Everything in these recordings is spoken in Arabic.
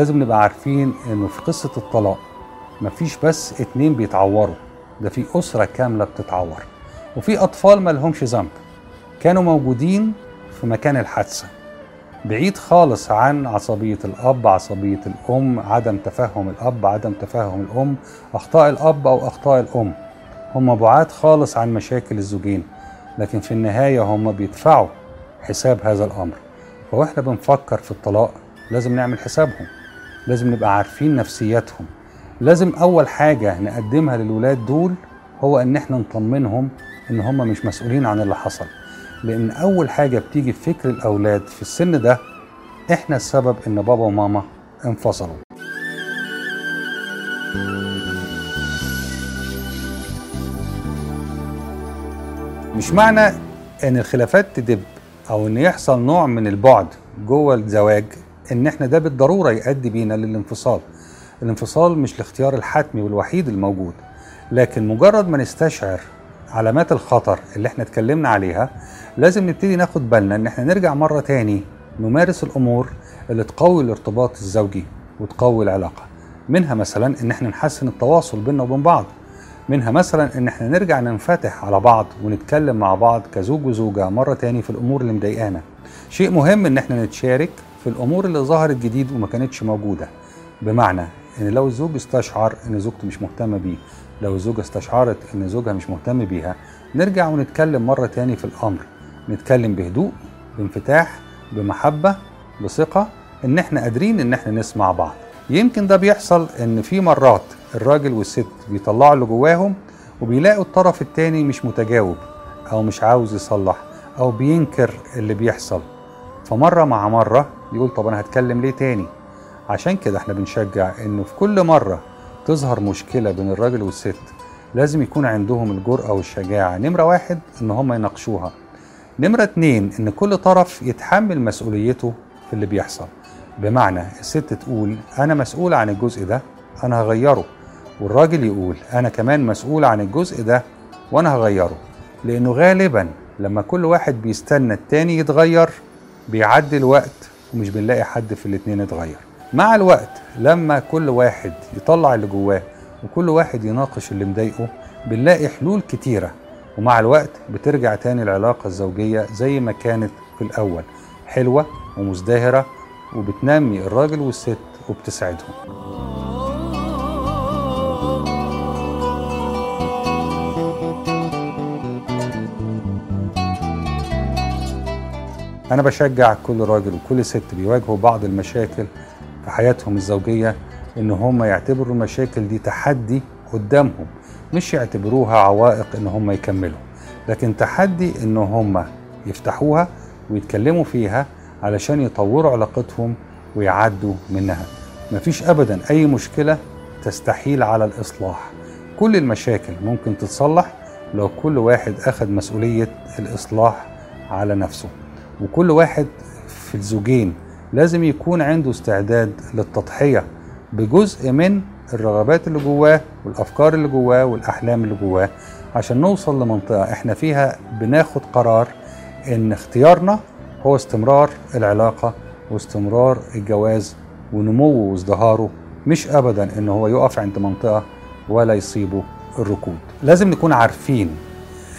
لازم نبقى عارفين إنه في قصة الطلاق مفيش بس اتنين بيتعوروا ده في أسرة كاملة بتتعور. وفي أطفال ما لهمش ذنب كانوا موجودين في مكان الحادثة. بعيد خالص عن عصبية الأب عصبية الأم عدم تفهم الأب عدم تفهم الأم أخطاء الأب أو أخطاء الأم. هم بعاد خالص عن مشاكل الزوجين لكن في النهاية هم بيدفعوا حساب هذا الأمر. فوإحنا بنفكر في الطلاق لازم نعمل حسابهم. لازم نبقى عارفين نفسياتهم. لازم أول حاجة نقدمها للولاد دول هو إن إحنا نطمنهم إن هم مش مسؤولين عن اللي حصل. لأن أول حاجة بتيجي في فكر الأولاد في السن ده إحنا السبب إن بابا وماما انفصلوا. مش معنى إن الخلافات تدب أو إن يحصل نوع من البعد جوه الزواج إن إحنا ده بالضرورة يؤدي بينا للانفصال. الانفصال مش الاختيار الحتمي والوحيد الموجود لكن مجرد ما نستشعر علامات الخطر اللي إحنا اتكلمنا عليها لازم نبتدي ناخد بالنا إن إحنا نرجع مرة تاني نمارس الأمور اللي تقوي الارتباط الزوجي وتقوي العلاقة منها مثلا إن إحنا نحسن التواصل بيننا وبين بعض منها مثلا إن إحنا نرجع ننفتح على بعض ونتكلم مع بعض كزوج وزوجة مرة تاني في الأمور اللي مضايقانا. شيء مهم إن إحنا نتشارك في الأمور اللي ظهرت جديد وما كانتش موجودة. بمعنى إن لو الزوج استشعر إن زوجته مش مهتمة بيه لو الزوجة استشعرت إن زوجها مش مهتم بيها نرجع ونتكلم مرة تاني في الأمر. نتكلم بهدوء بانفتاح بمحبة بثقة إن إحنا قادرين إن إحنا نسمع بعض. يمكن ده بيحصل إن في مرات الراجل والست بيطلعوا اللي جواهم وبيلاقوا الطرف التاني مش متجاوب أو مش عاوز يصلح أو بينكر اللي بيحصل. فمرة مع مرة يقول طب أنا هتكلم ليه تاني؟ عشان كده إحنا بنشجع إنه في كل مرة تظهر مشكلة بين الراجل والست لازم يكون عندهم الجرأة والشجاعة. نمرة واحد إن هم يناقشوها. نمرة اتنين إن كل طرف يتحمل مسؤوليته في اللي بيحصل. بمعنى الست تقول أنا مسؤول عن الجزء ده أنا هغيره. والراجل يقول أنا كمان مسؤول عن الجزء ده وأنا هغيره. لأنه غالبا لما كل واحد بيستنى التاني يتغير بيعدي الوقت ومش بنلاقي حد في الاتنين اتغير مع الوقت لما كل واحد يطلع اللي جواه وكل واحد يناقش اللي مضايقه بنلاقي حلول كتيرة. ومع الوقت بترجع تاني العلاقة الزوجية زي ما كانت في الأول حلوة ومزدهرة وبتنمي الراجل والست وبتسعدهم. أنا بشجع كل راجل وكل ست بيواجهوا بعض المشاكل في حياتهم الزوجية إن هم يعتبروا المشاكل دي تحدي قدامهم مش يعتبروها عوائق إن هم يكملوا. لكن تحدي إن هم يفتحوها ويتكلموا فيها علشان يطوروا علاقتهم ويعدوا منها. مفيش أبدا أي مشكلة تستحيل على الإصلاح. كل المشاكل ممكن تتصلح لو كل واحد أخذ مسؤولية الإصلاح على نفسه. وكل واحد في الزوجين لازم يكون عنده استعداد للتضحية بجزء من الرغبات اللي جواه والأفكار اللي جواه والأحلام اللي جواه. عشان نوصل لمنطقة إحنا فيها بناخد قرار إن اختيارنا هو استمرار العلاقة واستمرار الجواز ونموه وازدهاره. مش ابدا إن هو يقف عند منطقة ولا يصيبه الركود. لازم نكون عارفين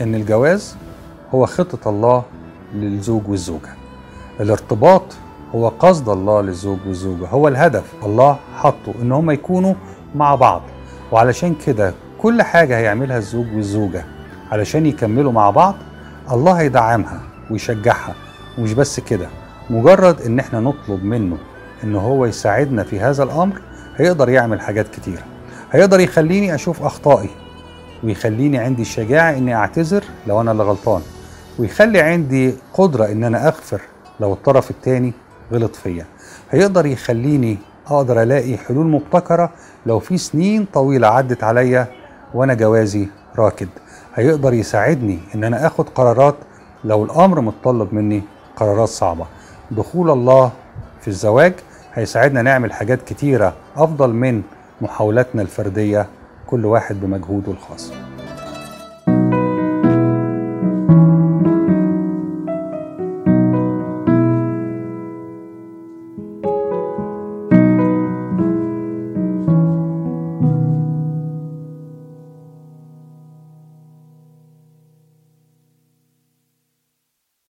إن الجواز هو خطة الله للزوج والزوجة. الارتباط هو قصد الله للزوج والزوجة. هو الهدف. الله حطه إن هم يكونوا مع بعض. وعلشان كده كل حاجة هيعملها الزوج والزوجة. علشان يكملوا مع بعض الله هيدعمها ويشجعها. ومش بس كده مجرد إن إحنا نطلب منه إن هو يساعدنا في هذا الأمر هيقدر يعمل حاجات كتيرة هيقدر يخليني أشوف أخطائي ويخليني عندي الشجاعة إني أعتذر لو أنا اللي غلطان. ويخلي عندي قدرة إن أنا أغفر لو الطرف التاني غلط فيا. هيقدر يخليني أقدر ألاقي حلول مبتكرة لو في سنين طويلة عدت عليا وأنا جوازي راكد. هيقدر يساعدني إن أنا آخد قرارات لو الأمر متطلب مني قرارات صعبة. دخول الله في الزواج هيساعدنا نعمل حاجات كتيرة أفضل من محاولاتنا الفردية كل واحد بمجهوده الخاص.